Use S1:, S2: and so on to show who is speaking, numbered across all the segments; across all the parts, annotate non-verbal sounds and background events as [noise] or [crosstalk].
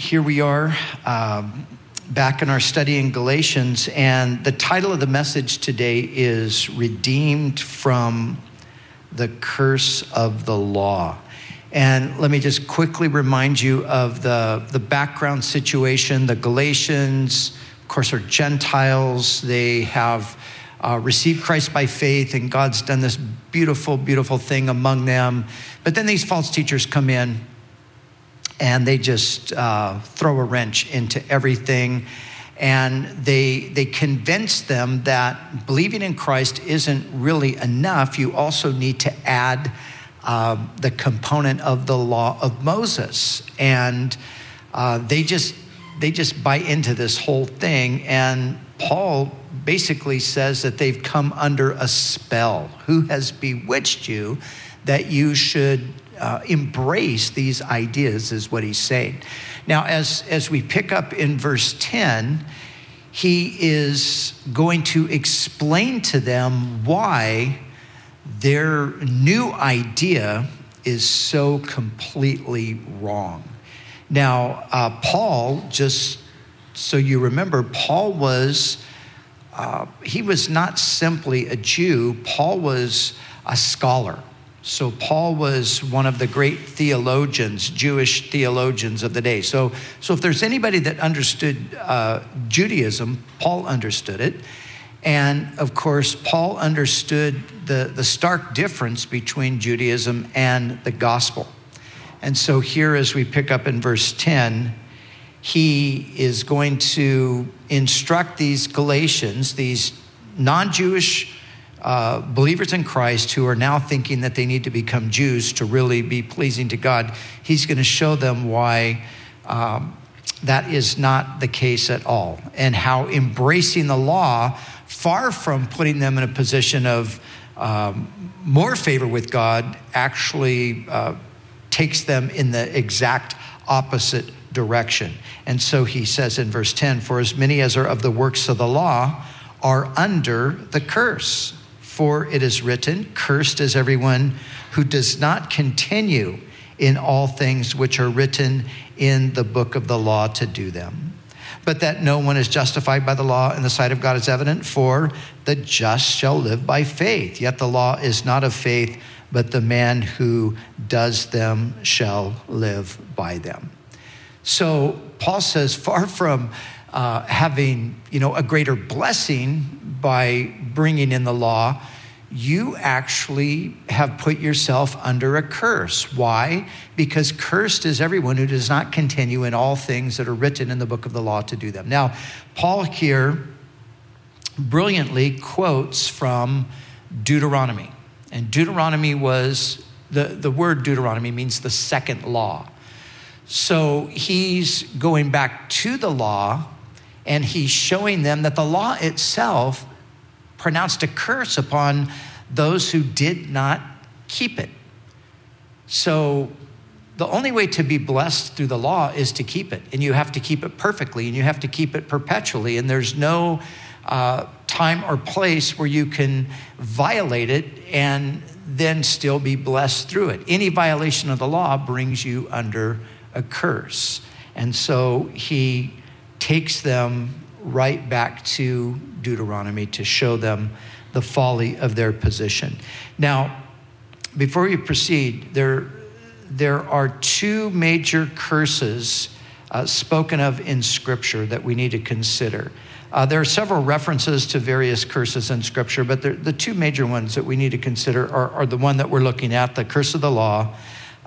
S1: here we are um, back in our study in Galatians, and the title of the message today is Redeemed from the Curse of the Law. And let me just quickly remind you of the, the background situation. The Galatians, of course, are Gentiles. They have uh, received Christ by faith, and God's done this beautiful, beautiful thing among them. But then these false teachers come in and they just uh, throw a wrench into everything. And they, they convince them that believing in Christ isn't really enough. You also need to add uh, the component of the law of Moses. And uh, they just they just buy into this whole thing. And Paul basically says that they've come under a spell. Who has bewitched you that you should uh, embrace these ideas, is what he's saying. Now, as, as we pick up in verse 10, he is going to explain to them why their new idea is so completely wrong. Now, uh, Paul, just so you remember, Paul was, uh, he was not simply a Jew, Paul was a scholar. So, Paul was one of the great theologians, Jewish theologians of the day. So, so if there's anybody that understood uh, Judaism, Paul understood it. And of course, Paul understood the, the stark difference between Judaism and the gospel. And so, here, as we pick up in verse 10, he is going to instruct these Galatians, these non Jewish uh, believers in Christ who are now thinking that they need to become Jews to really be pleasing to God. He's going to show them why um, that is not the case at all, and how embracing the law, far from putting them in a position of um, more favor with God, actually. Uh, takes them in the exact opposite direction. And so he says in verse 10 For as many as are of the works of the law are under the curse. For it is written, Cursed is everyone who does not continue in all things which are written in the book of the law to do them. But that no one is justified by the law in the sight of God is evident, for the just shall live by faith. Yet the law is not of faith but the man who does them shall live by them. So Paul says, far from uh, having you know a greater blessing by bringing in the law, you actually have put yourself under a curse. Why? Because cursed is everyone who does not continue in all things that are written in the book of the law to do them. Now, Paul here brilliantly quotes from Deuteronomy. And Deuteronomy was the, the word Deuteronomy means the second law. So he's going back to the law and he's showing them that the law itself pronounced a curse upon those who did not keep it. So the only way to be blessed through the law is to keep it. And you have to keep it perfectly and you have to keep it perpetually. And there's no uh, time or place where you can violate it and then still be blessed through it. Any violation of the law brings you under a curse. And so he takes them right back to Deuteronomy to show them the folly of their position. Now, before we proceed, there, there are two major curses uh, spoken of in Scripture that we need to consider. Uh, there are several references to various curses in Scripture, but the two major ones that we need to consider are, are, the one that we're looking at the curse of the law.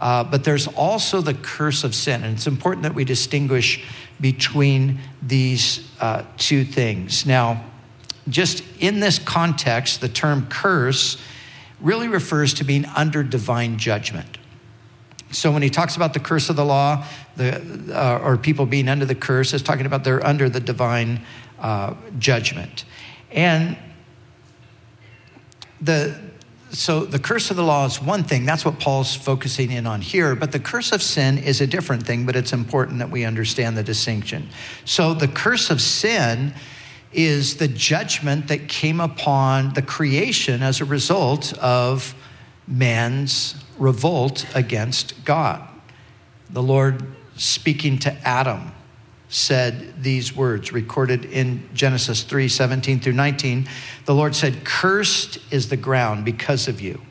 S1: Uh, but there's also the curse of sin. And it's important that we distinguish between these uh, two things. Now, just in this context, the term curse really refers to being under divine judgment. So when he talks about the curse of the law, the, uh, or people being under the curse, is talking about they're under the divine uh, judgment. And the so the curse of the law is one thing. That's what Paul's focusing in on here. But the curse of sin is a different thing, but it's important that we understand the distinction. So the curse of sin is the judgment that came upon the creation as a result of man's revolt against God. The Lord speaking to Adam, said these words recorded in Genesis 3 17 through 19. The Lord said, Cursed is the ground because of you.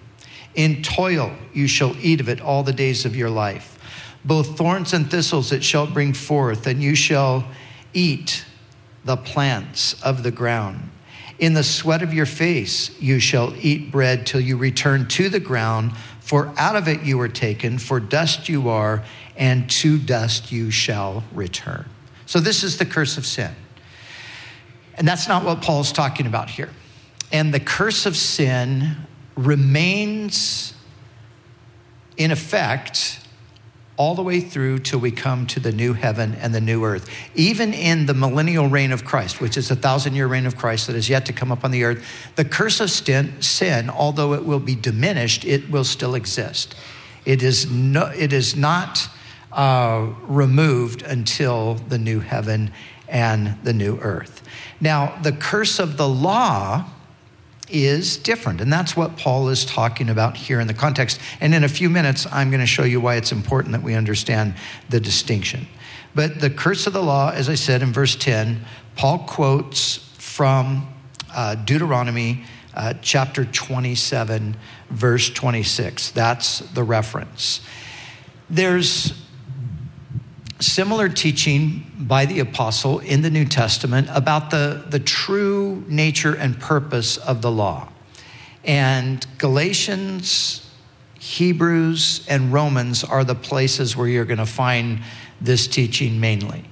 S1: In toil you shall eat of it all the days of your life. Both thorns and thistles it shall bring forth, and you shall eat the plants of the ground. In the sweat of your face you shall eat bread till you return to the ground, for out of it you were taken, for dust you are, and to dust you shall return. So, this is the curse of sin. And that's not what Paul's talking about here. And the curse of sin remains in effect all the way through till we come to the new heaven and the new earth. Even in the millennial reign of Christ, which is a thousand year reign of Christ that is yet to come up on the earth, the curse of sin, although it will be diminished, it will still exist. It is, no, it is not uh, removed until the new heaven and the new earth. Now, the curse of the law is different. And that's what Paul is talking about here in the context. And in a few minutes, I'm going to show you why it's important that we understand the distinction. But the curse of the law, as I said in verse 10, Paul quotes from uh, Deuteronomy uh, chapter 27, verse 26. That's the reference. There's similar teaching by the apostle in the New Testament about the, the true nature and purpose of the law. And Galatians, Hebrews, and Romans are the places where you're going to find this teaching mainly.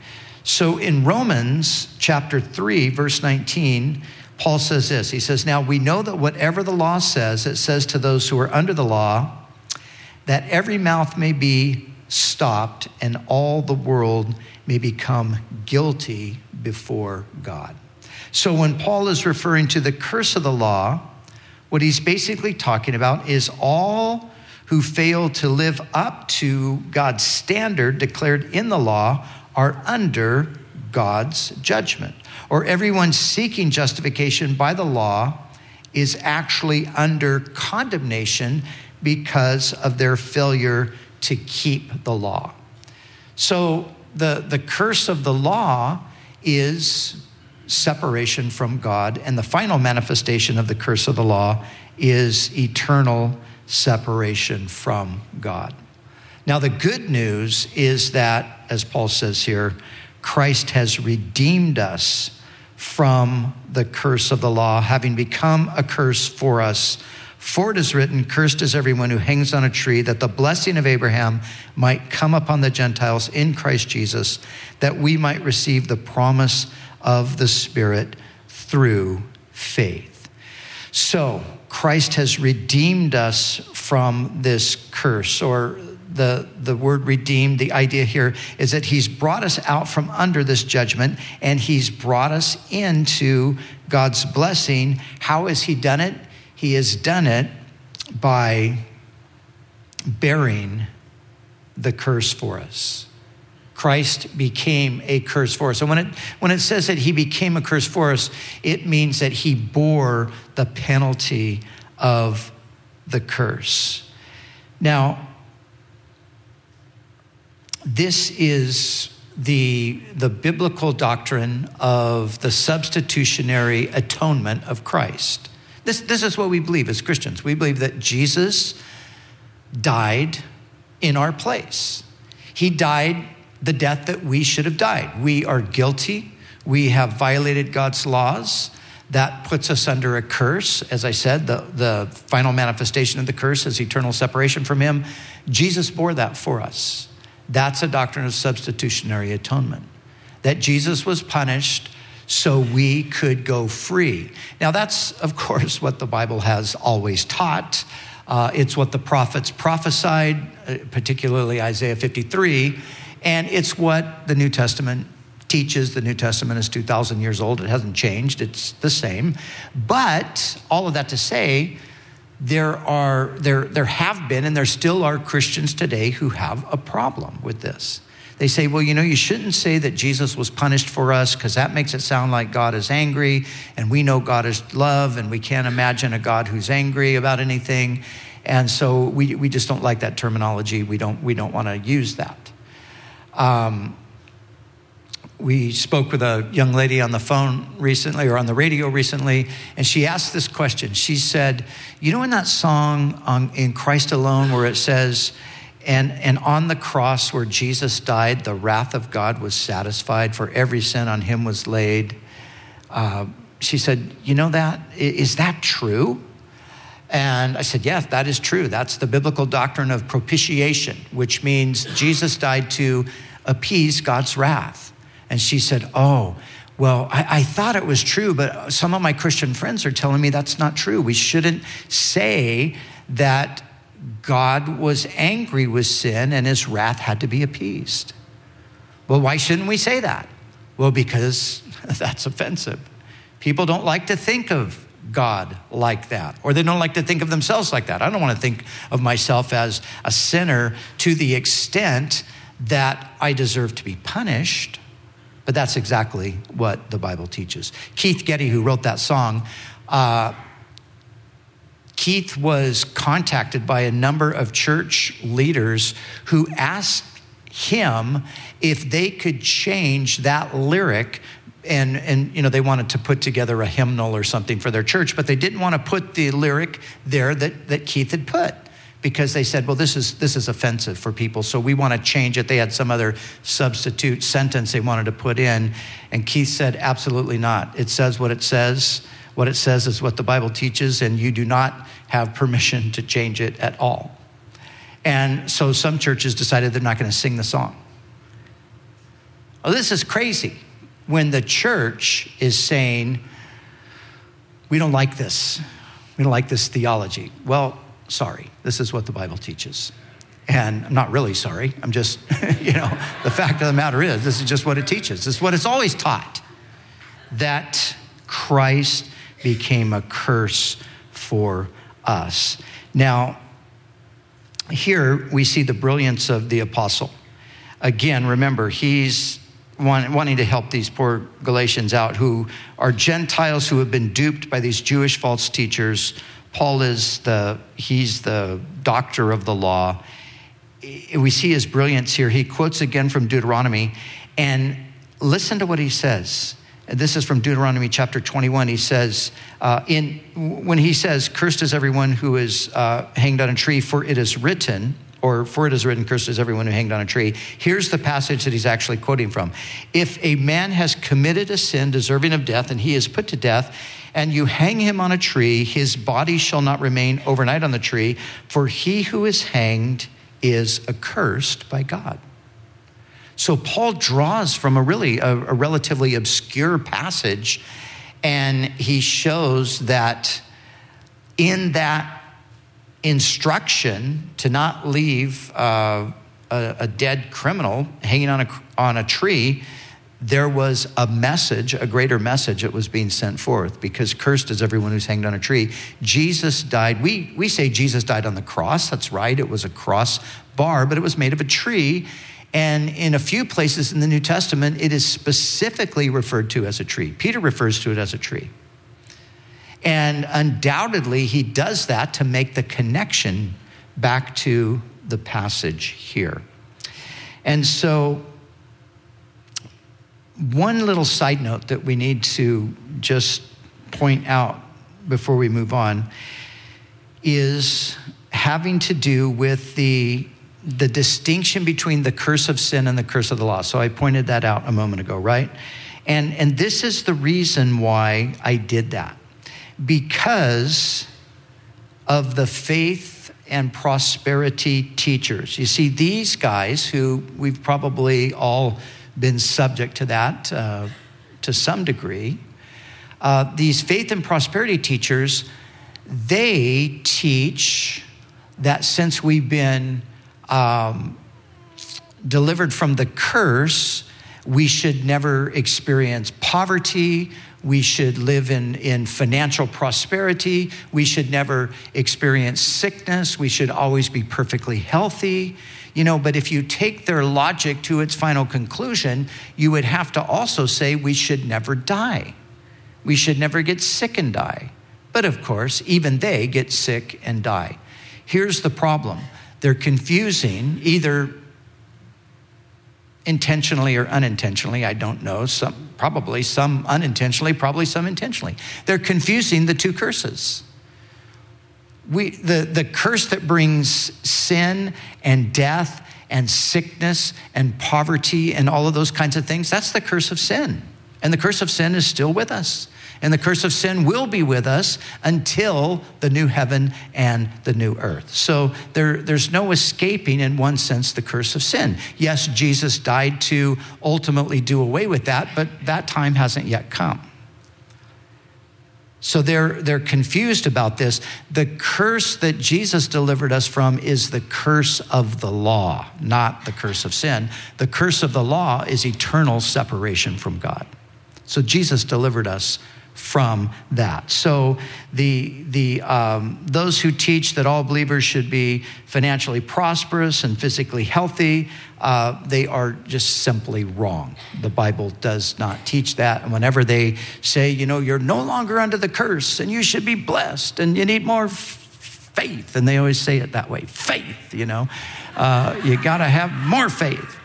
S1: So in Romans chapter 3, verse 19, Paul says this He says, Now we know that whatever the law says, it says to those who are under the law, that every mouth may be stopped and all the world may become guilty before God. So when Paul is referring to the curse of the law, what he's basically talking about is all who fail to live up to God's standard declared in the law are under God's judgment. Or everyone seeking justification by the law is actually under condemnation because of their failure to keep the law. So the, the curse of the law is separation from God, and the final manifestation of the curse of the law is eternal separation from God. Now, the good news is that, as Paul says here, Christ has redeemed us from the curse of the law, having become a curse for us for it is written, Cursed is everyone who hangs on a tree, that the blessing of Abraham might come upon the Gentiles in Christ Jesus, that we might receive the promise of the Spirit through faith. So, Christ has redeemed us from this curse, or the, the word redeemed, the idea here is that he's brought us out from under this judgment and he's brought us into God's blessing. How has he done it? He has done it by bearing the curse for us. Christ became a curse for us. And when it, when it says that he became a curse for us, it means that he bore the penalty of the curse. Now, this is the, the biblical doctrine of the substitutionary atonement of Christ. This, this is what we believe as Christians. We believe that Jesus died in our place. He died the death that we should have died. We are guilty. We have violated God's laws. That puts us under a curse. As I said, the, the final manifestation of the curse is eternal separation from Him. Jesus bore that for us. That's a doctrine of substitutionary atonement. That Jesus was punished so we could go free. Now, that's, of course, what the Bible has always taught. Uh, it's what the prophets prophesied, uh, particularly Isaiah 53, and it's what the New Testament teaches. The New Testament is 2,000 years old, it hasn't changed, it's the same. But all of that to say, there are there there have been and there still are Christians today who have a problem with this. They say, well, you know, you shouldn't say that Jesus was punished for us because that makes it sound like God is angry and we know God is love and we can't imagine a God who's angry about anything. And so we, we just don't like that terminology. We don't, we don't want to use that. Um, we spoke with a young lady on the phone recently or on the radio recently, and she asked this question. She said, You know, in that song on, in Christ Alone, where it says, and, and on the cross where Jesus died, the wrath of God was satisfied, for every sin on him was laid. Uh, she said, You know that? Is that true? And I said, Yes, that is true. That's the biblical doctrine of propitiation, which means Jesus died to appease God's wrath. And she said, Oh, well, I, I, thought it was true, but some of my Christian friends are telling me that's not true. We shouldn't say that God was angry with sin and his wrath had to be appeased. Well, why shouldn't we say that? Well, because [laughs] that's offensive. People don't like to think of God like that, or they don't like to think of themselves like that. I don't want to think of myself as a sinner to the extent that I deserve to be punished. But that's exactly what the Bible teaches. Keith Getty, who wrote that song, uh, Keith was contacted by a number of church leaders who asked him if they could change that lyric and and you know they wanted to put together a hymnal or something for their church but they didn't want to put the lyric there that that Keith had put because they said well this is this is offensive for people so we want to change it. They had some other substitute sentence they wanted to put in and Keith said absolutely not. It says what it says what it says is what the Bible teaches, and you do not have permission to change it at all. And so some churches decided they're not going to sing the song. Well, this is crazy when the church is saying, we don't like this. We don't like this theology. Well, sorry, this is what the Bible teaches. And I'm not really sorry. I'm just, [laughs] you know, the fact of the matter is, this is just what it teaches. This is what it's always taught that Christ became a curse for us. Now, here we see the brilliance of the apostle. Again, remember, he's wanting to help these poor Galatians out who are Gentiles who have been duped by these Jewish false teachers. Paul is the, he's the doctor of the law. We see his brilliance here. He quotes again from Deuteronomy and listen to what he says. This is from Deuteronomy chapter 21. He says, uh, in, when he says, Cursed is everyone who is uh, hanged on a tree, for it is written, or for it is written, Cursed is everyone who hanged on a tree. Here's the passage that he's actually quoting from. If a man has committed a sin deserving of death and he is put to death, and you hang him on a tree, his body shall not remain overnight on the tree, for he who is hanged is accursed by God. So Paul draws from a really a, a relatively obscure passage, and he shows that in that instruction to not leave uh, a, a, dead criminal hanging on a, on a tree, there was a message, a greater message that was being sent forth because cursed is everyone who's hanged on a tree. Jesus died. We, we say Jesus died on the cross. That's right. It was a cross bar, but it was made of a tree. And in a few places in the New Testament, it is specifically referred to as a tree. Peter refers to it as a tree. And undoubtedly, he does that to make the connection back to the passage here. And so, one little side note that we need to just point out before we move on is having to do with the the distinction between the curse of sin and the curse of the law. So I pointed that out a moment ago, right? And, and this is the reason why I did that. Because of the faith and prosperity teachers. You see, these guys who we've probably all been subject to that uh, to some degree, uh, these faith and prosperity teachers, they teach that since we've been um, delivered from the curse, we should never experience poverty. We should live in, in financial prosperity. We should never experience sickness. We should always be perfectly healthy. You know, but if you take their logic to its final conclusion, you would have to also say we should never die. We should never get sick and die. But of course, even they get sick and die. Here's the problem they're confusing either intentionally or unintentionally, I don't know. Some, probably some unintentionally, probably some intentionally. They're confusing the two curses. We, the, the curse that brings sin and death and sickness and poverty and all of those kinds of things, that's the curse of sin. And the curse of sin is still with us. And the curse of sin will be with us until the new heaven and the new earth. So there, there's no escaping, in one sense, the curse of sin. Yes, Jesus died to ultimately do away with that, but that time hasn't yet come. So they're, they're confused about this. The curse that Jesus delivered us from is the curse of the law, not the curse of sin. The curse of the law is eternal separation from God. So Jesus delivered us from that. So the the um, those who teach that all believers should be financially prosperous and physically healthy, uh, they are just simply wrong. The Bible does not teach that. And whenever they say, you know, you're no longer under the curse and you should be blessed and you need more f- faith, and they always say it that way, faith. You know, uh, you got to have more faith.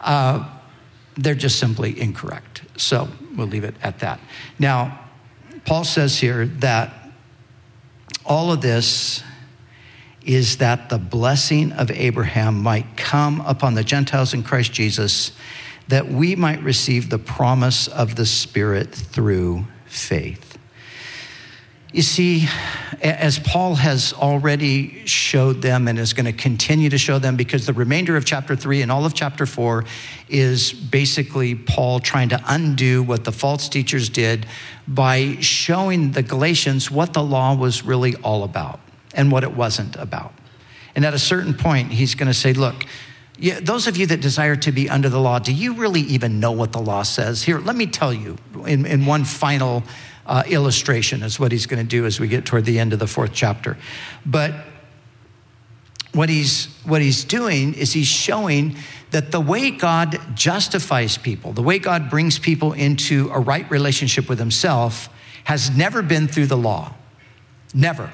S1: Uh, they're just simply incorrect. So we'll leave it at that. Now, Paul says here that all of this is that the blessing of Abraham might come upon the Gentiles in Christ Jesus, that we might receive the promise of the Spirit through faith. You see, as Paul has already showed them and is going to continue to show them, because the remainder of chapter three and all of chapter four is basically Paul trying to undo what the false teachers did by showing the Galatians what the law was really all about and what it wasn't about. And at a certain point, he's going to say, Look, yeah, those of you that desire to be under the law, do you really even know what the law says? Here, let me tell you in, in one final uh, illustration, is what he's going to do as we get toward the end of the fourth chapter. But what he's, what he's doing is he's showing that the way God justifies people, the way God brings people into a right relationship with himself, has never been through the law. Never.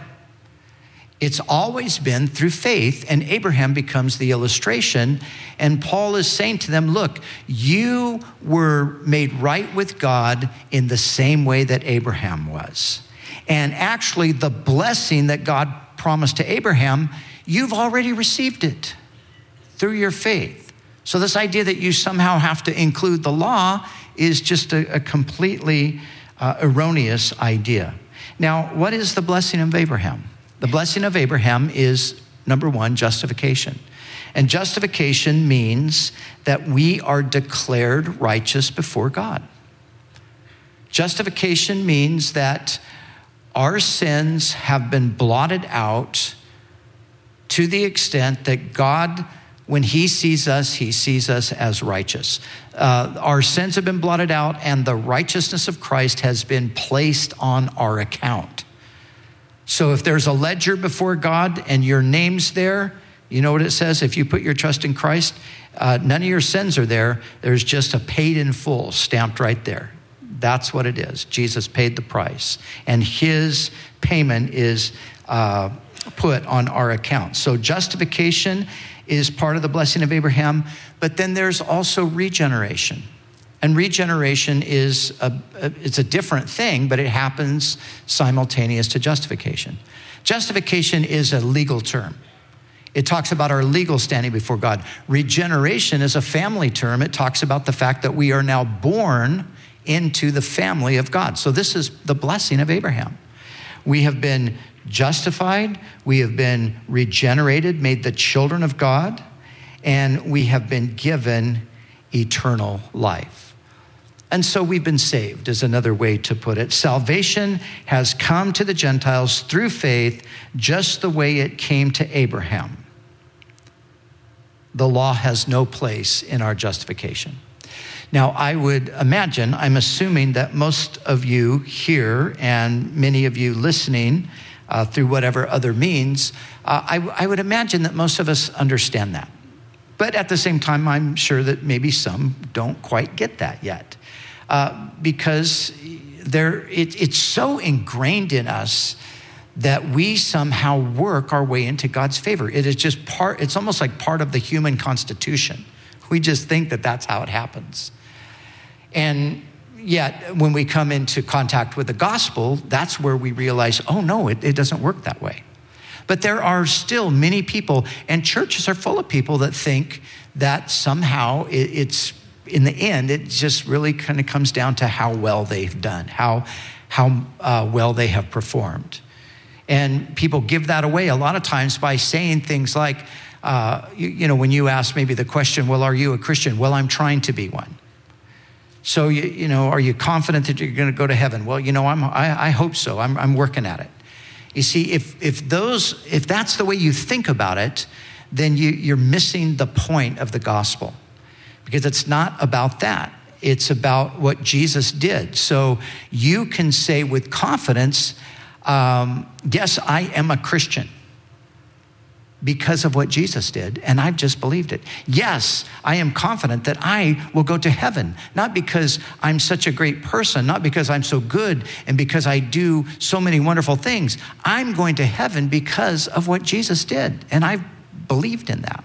S1: It's always been through faith, and Abraham becomes the illustration. And Paul is saying to them, Look, you were made right with God in the same way that Abraham was. And actually, the blessing that God promised to Abraham, you've already received it through your faith. So, this idea that you somehow have to include the law is just a, a completely uh, erroneous idea. Now, what is the blessing of Abraham? The blessing of Abraham is number one, justification. And justification means that we are declared righteous before God. Justification means that our sins have been blotted out to the extent that God, when He sees us, He sees us as righteous. Uh, our sins have been blotted out, and the righteousness of Christ has been placed on our account. So if there's a ledger before God and your name's there, you know what it says? If you put your trust in Christ, uh, none of your sins are there. There's just a paid in full stamped right there. That's what it is. Jesus paid the price, and his payment is uh, put on our account. So justification is part of the blessing of Abraham, but then there's also regeneration. And regeneration is a, it's a different thing, but it happens simultaneous to justification. Justification is a legal term. It talks about our legal standing before God. Regeneration is a family term. It talks about the fact that we are now born into the family of God. So this is the blessing of Abraham. We have been justified, we have been regenerated, made the children of God, and we have been given eternal life. And so we've been saved, is another way to put it. Salvation has come to the Gentiles through faith, just the way it came to Abraham. The law has no place in our justification. Now, I would imagine, I'm assuming that most of you here and many of you listening uh, through whatever other means, uh, I, I would imagine that most of us understand that. But at the same time, I'm sure that maybe some don't quite get that yet uh, because there, it, it's so ingrained in us that we somehow work our way into God's favor. It is just part, it's almost like part of the human constitution. We just think that that's how it happens. And yet, when we come into contact with the gospel, that's where we realize, oh no, it, it doesn't work that way. But there are still many people, and churches are full of people that think that somehow it, it's, in the end, it just really kind of comes down to how well they've done, how, how uh, well they have performed. And people give that away a lot of times by saying things like, uh, you, you, know, when you ask maybe the question, well, are you a Christian? Well, I'm trying to be one. So, you, you know, are you confident that you're going to go to heaven? Well, you know, I'm, I, I hope so. I'm, I'm working at it. You see, if, if, those, if that's the way you think about it, then you, you're missing the point of the gospel because it's not about that. It's about what Jesus did. So you can say with confidence, um, Yes, I am a Christian because of what Jesus did, and I've just believed it. Yes, I am confident that I will go to heaven, not because I'm such a great person, not because I'm so good and because I do so many wonderful things. I'm going to heaven because of what Jesus did, and I've believed in that.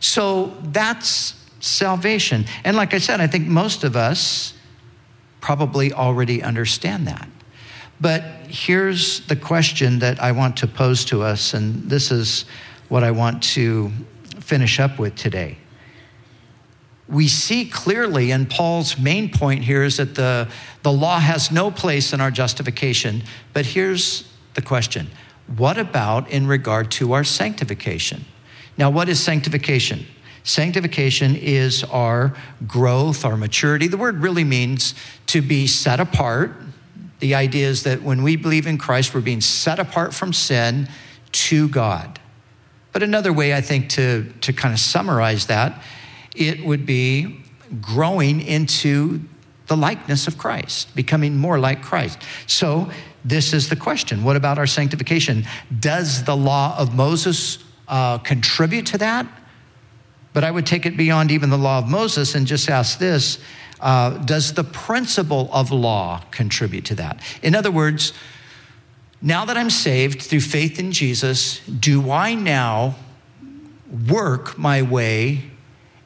S1: So that's salvation. And like I said, I think most of us probably already understand that. But here's the question that I want to pose to us, and this is what I want to finish up with today. We see clearly, and Paul's main point here is that the, the law has no place in our justification. But here's the question what about in regard to our sanctification? Now, what is sanctification? Sanctification is our growth, our maturity. The word really means to be set apart the idea is that when we believe in Christ, we're being set apart from sin to God. But another way, I think, to, to kind of summarize that, it would be growing into the likeness of Christ, becoming more like Christ. So, this is the question What about our sanctification? Does the law of Moses uh, contribute to that? But I would take it beyond even the law of Moses and just ask this uh, does the principle of law contribute to that? In other words, now that I'm saved through faith in Jesus, do I now work my way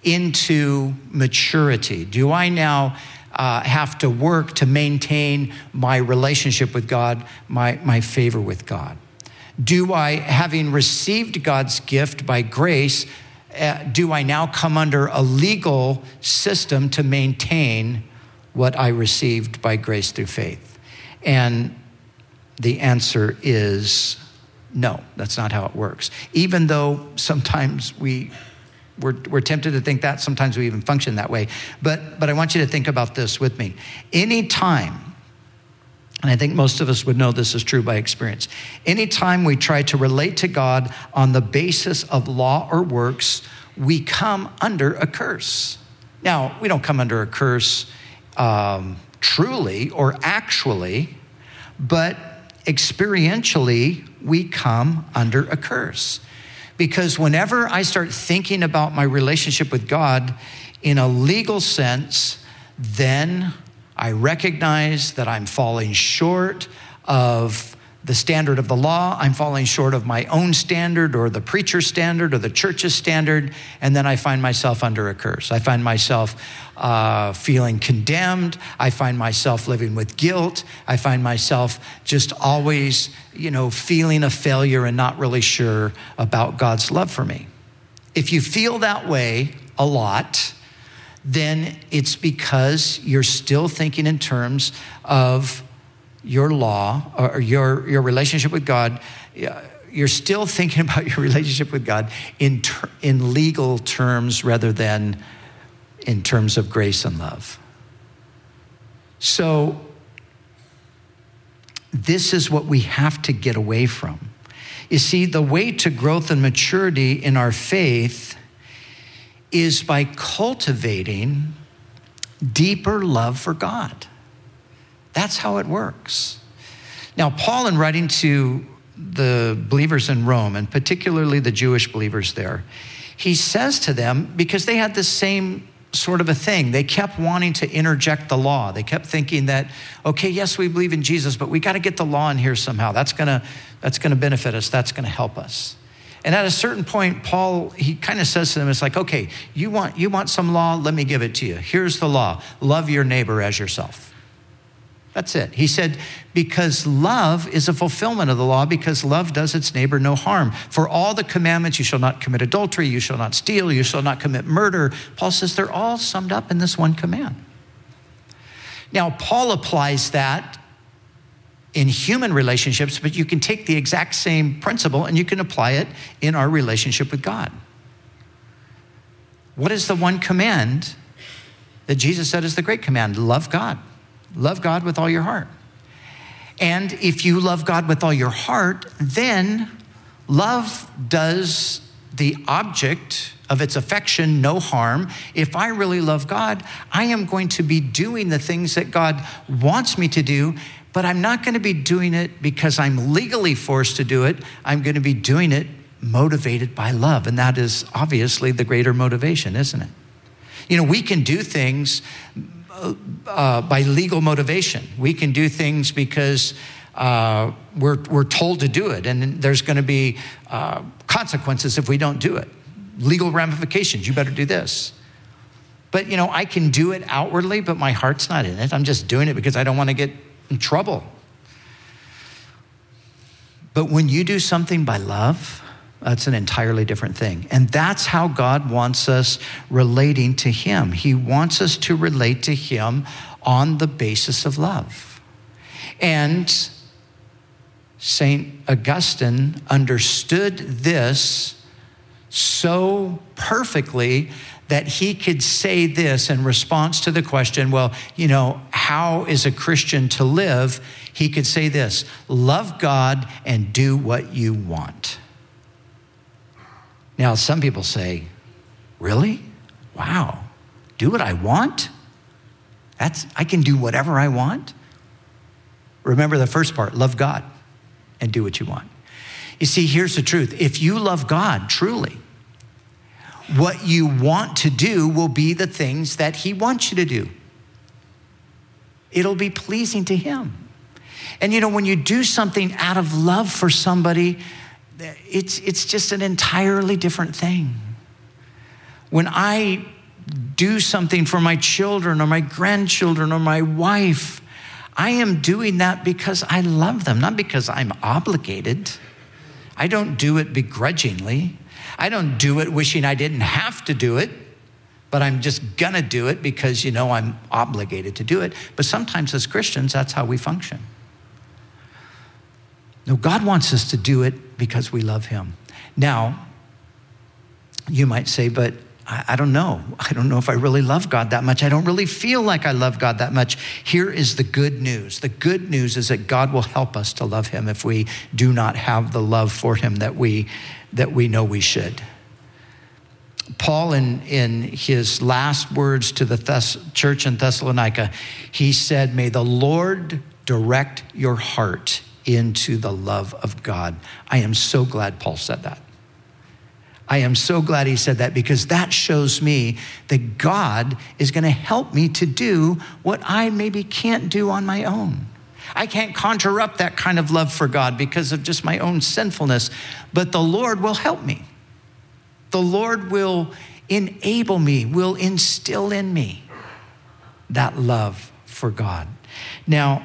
S1: into maturity? Do I now uh, have to work to maintain my relationship with God, my, my favor with God? Do I, having received God's gift by grace, Uh, do I now come under a legal system to maintain what I received by grace through faith? And the answer is no, that's not how it works. Even though sometimes we, we're, we're tempted to think that, sometimes we even function that way. But, but I want you to think about this with me. Anytime and I think most of us would know this is true by experience. Anytime we try to relate to God on the basis of law or works, we come under a curse. Now, we don't come under a curse um, truly or actually, but experientially, we come under a curse. Because whenever I start thinking about my relationship with God in a legal sense, then I recognize that I'm falling short of the standard of the law. I'm falling short of my own standard or the preacher's standard or the church's standard. And then I find myself under a curse. I find myself uh, feeling condemned. I find myself living with guilt. I find myself just always, you know, feeling a failure and not really sure about God's love for me. If you feel that way a lot, then it's because you're still thinking in terms of your law or your, your relationship with God. You're still thinking [laughs] about your relationship with God in, ter- in legal terms rather than in terms of grace and love. So, this is what we have to get away from. You see, the way to growth and maturity in our faith is by cultivating deeper love for God. That's how it works. Now, Paul, in writing to the believers in Rome, and particularly the Jewish believers there, he says to them, because they had the same sort of a thing. They kept wanting to interject the law. They kept thinking that, okay, yes, we believe in Jesus, but we got to get the law in here somehow. That's going to that's going to benefit us. That's going to help us. And at a certain point, Paul, he kind of says to them, it's like, okay, you want, you want some law? Let me give it to you. Here's the law love your neighbor as yourself. That's it. He said, because love is a fulfillment of the law, because love does its neighbor no harm. For all the commandments, you shall not commit adultery, you shall not steal, you shall not commit murder. Paul says they're all summed up in this one command. Now, Paul applies that in human relationships, but you can take the exact same principle and you can apply it in our relationship with God. What is the one command that Jesus said is the great command? Love God. Love God with all your heart. And if you love God with all your heart, then love does the object of its affection no harm. If I really love God, I am going to be doing the things that God wants me to do, but I'm not going to be doing it because I'm legally forced to do it. I'm going to be doing it motivated by love. And that is obviously the greater motivation, isn't it? You know, we can do things uh, by legal motivation. We can do things because uh, we're, we're told to do it, and there's going to be uh, consequences if we don't do it. Legal ramifications. You better do this. But you know, I can do it outwardly, but my heart's not in it. I'm just doing it because I don't want to get in trouble. But when you do something by love, that's an entirely different thing. And that's how God wants us relating to Him. He wants us to relate to Him on the basis of love. And St. Augustine understood this so perfectly that he could say this in response to the question, well, you know, how is a Christian to live? He could say this love God and do what you want. Now, some people say, Really? Wow. Do what I want? That's, I can do whatever I want? Remember the first part love God and do what you want. You see, here's the truth if you love God truly, what you want to do will be the things that He wants you to do. It'll be pleasing to Him. And you know, when you do something out of love for somebody, it's, it's just an entirely different thing. When I do something for my children or my grandchildren or my wife, I am doing that because I love them, not because I'm obligated. I don't do it begrudgingly. I don't do it wishing I didn't have to do it, but I'm just gonna do it because, you know, I'm obligated to do it. But sometimes as Christians, that's how we function. No, God wants us to do it because we love Him. Now, you might say, but I, I, don't know. I don't know if I really love God that much. I don't really feel like I love God that much. Here is the good news the good news is that God will help us to love Him if we do not have the love for Him that we, that we know we should. Paul, in, in his last words to the Thess- church in Thessalonica, he said, May the Lord direct your heart into the love of God. I am so glad Paul said that. I am so glad he said that because that shows me that God is going to help me to do what I maybe can't do on my own. I can't conjure up that kind of love for God because of just my own sinfulness, but the Lord will help me. The Lord will enable me, will instill in me that love for God. Now,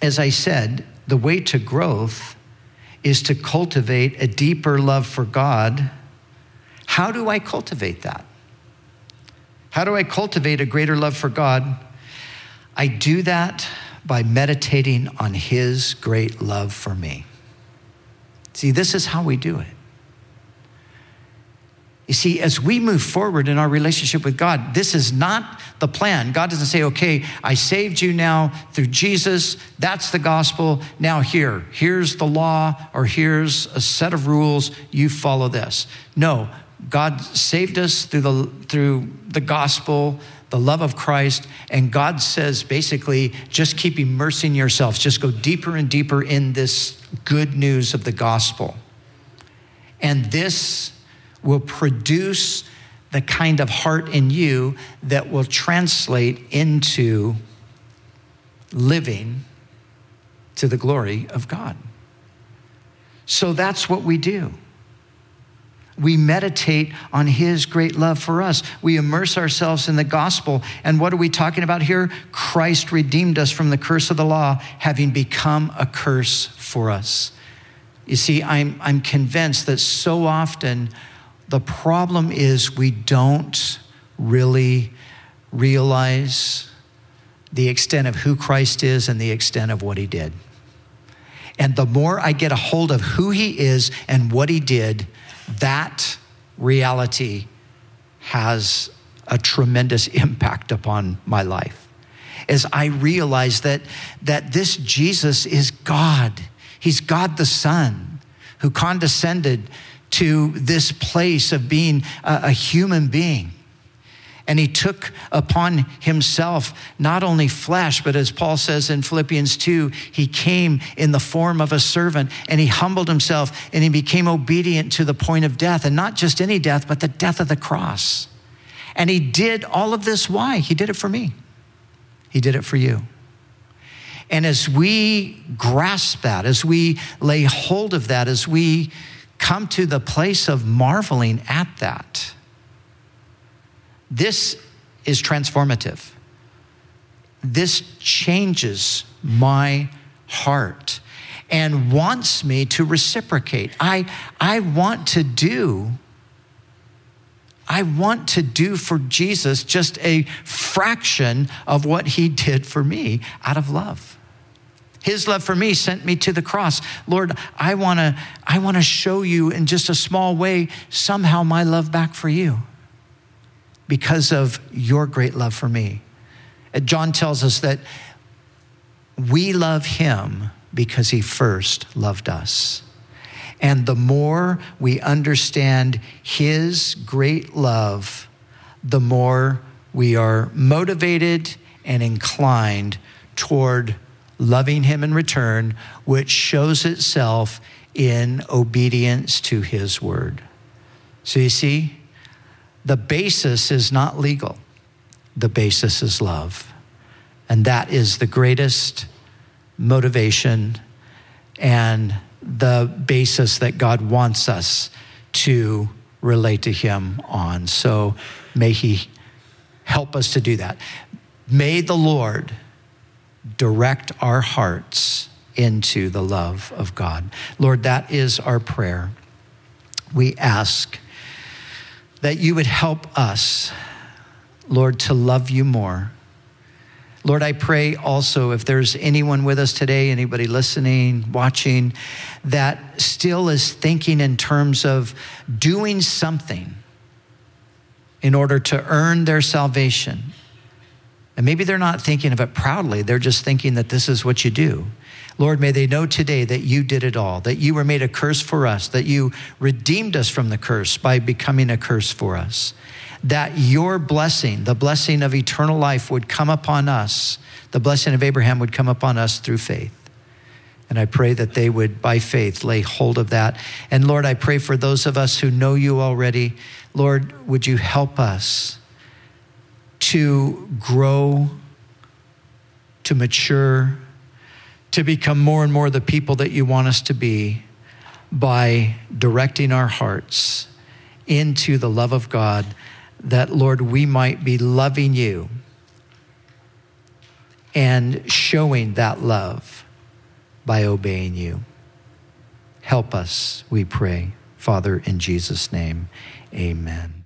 S1: as I said, the way to growth is to cultivate a deeper love for God. How do I cultivate that? How do I cultivate a greater love for God? I do that by meditating on His great love for me. See, this is how we do it. You see, as we move forward in our relationship with God, this is not the plan. God doesn't say, okay, I saved you now through Jesus. That's the gospel. Now, here, here's the law, or here's a set of rules. You follow this. No, God saved us through the, through the gospel, the love of Christ, and God says basically, just keep immersing yourselves, just go deeper and deeper in this good news of the gospel. And this will produce the kind of heart in you that will translate into living to the glory of God. So that's what we do. We meditate on his great love for us. We immerse ourselves in the gospel. And what are we talking about here? Christ redeemed us from the curse of the law, having become a curse for us. You see, I'm, I'm convinced that so often the problem is we don't really realize the extent of who Christ is and the extent of what he did. And the more I get a hold of who he is and what he did, that reality has a tremendous [laughs] impact upon my life. As I realize that, that this Jesus is God, He's God the Son who condescended to this place of being a, a human being and he took upon himself not only flesh, but as Paul says in Philippians 2, he came in the form of a servant and he humbled himself and he became obedient to the point of death. And not just any death, but the death of the cross. And he did all of this. Why? He did it for me, he did it for you. And as we grasp that, as we lay hold of that, as we come to the place of marveling at that, this is transformative. This changes my heart and wants me to reciprocate. I, I want to do, I want to do for Jesus just a fraction of what he did for me out of love. His love for me sent me to the cross. Lord, I want to I want to show you in just a small way somehow my love back for you because of your great love for me. John tells us that we love him because he first loved us. And the more we understand his great love, the more we are motivated and inclined toward loving him in return, which shows itself in obedience to his word. So you see, the basis is not legal, the basis is love. And that is the greatest motivation and the basis that God wants us to relate to Him on. So may He help us to do that. May the Lord direct our hearts into the love of God. Lord, that is our prayer. We ask that you would help us, Lord, to love you more. Lord, I pray also if there's anyone with us today, anybody listening, watching, that still is thinking in terms of doing something in order to earn their salvation. And maybe they're not thinking of it proudly, they're just thinking that this is what you do. Lord, may they know today that you did it all, that you were made a curse for us, that you redeemed us from the curse by becoming a curse for us, that your blessing, the blessing of eternal life, would come upon us, the blessing of Abraham would come upon us through faith. And I pray that they would, by faith, lay hold of that. And Lord, I pray for those of us who know you already. Lord, would you help us to grow, to mature, to become more and more the people that you want us to be by directing our hearts into the love of God, that, Lord, we might be loving you and showing that love by obeying you. Help us, we pray. Father, in Jesus' name, amen.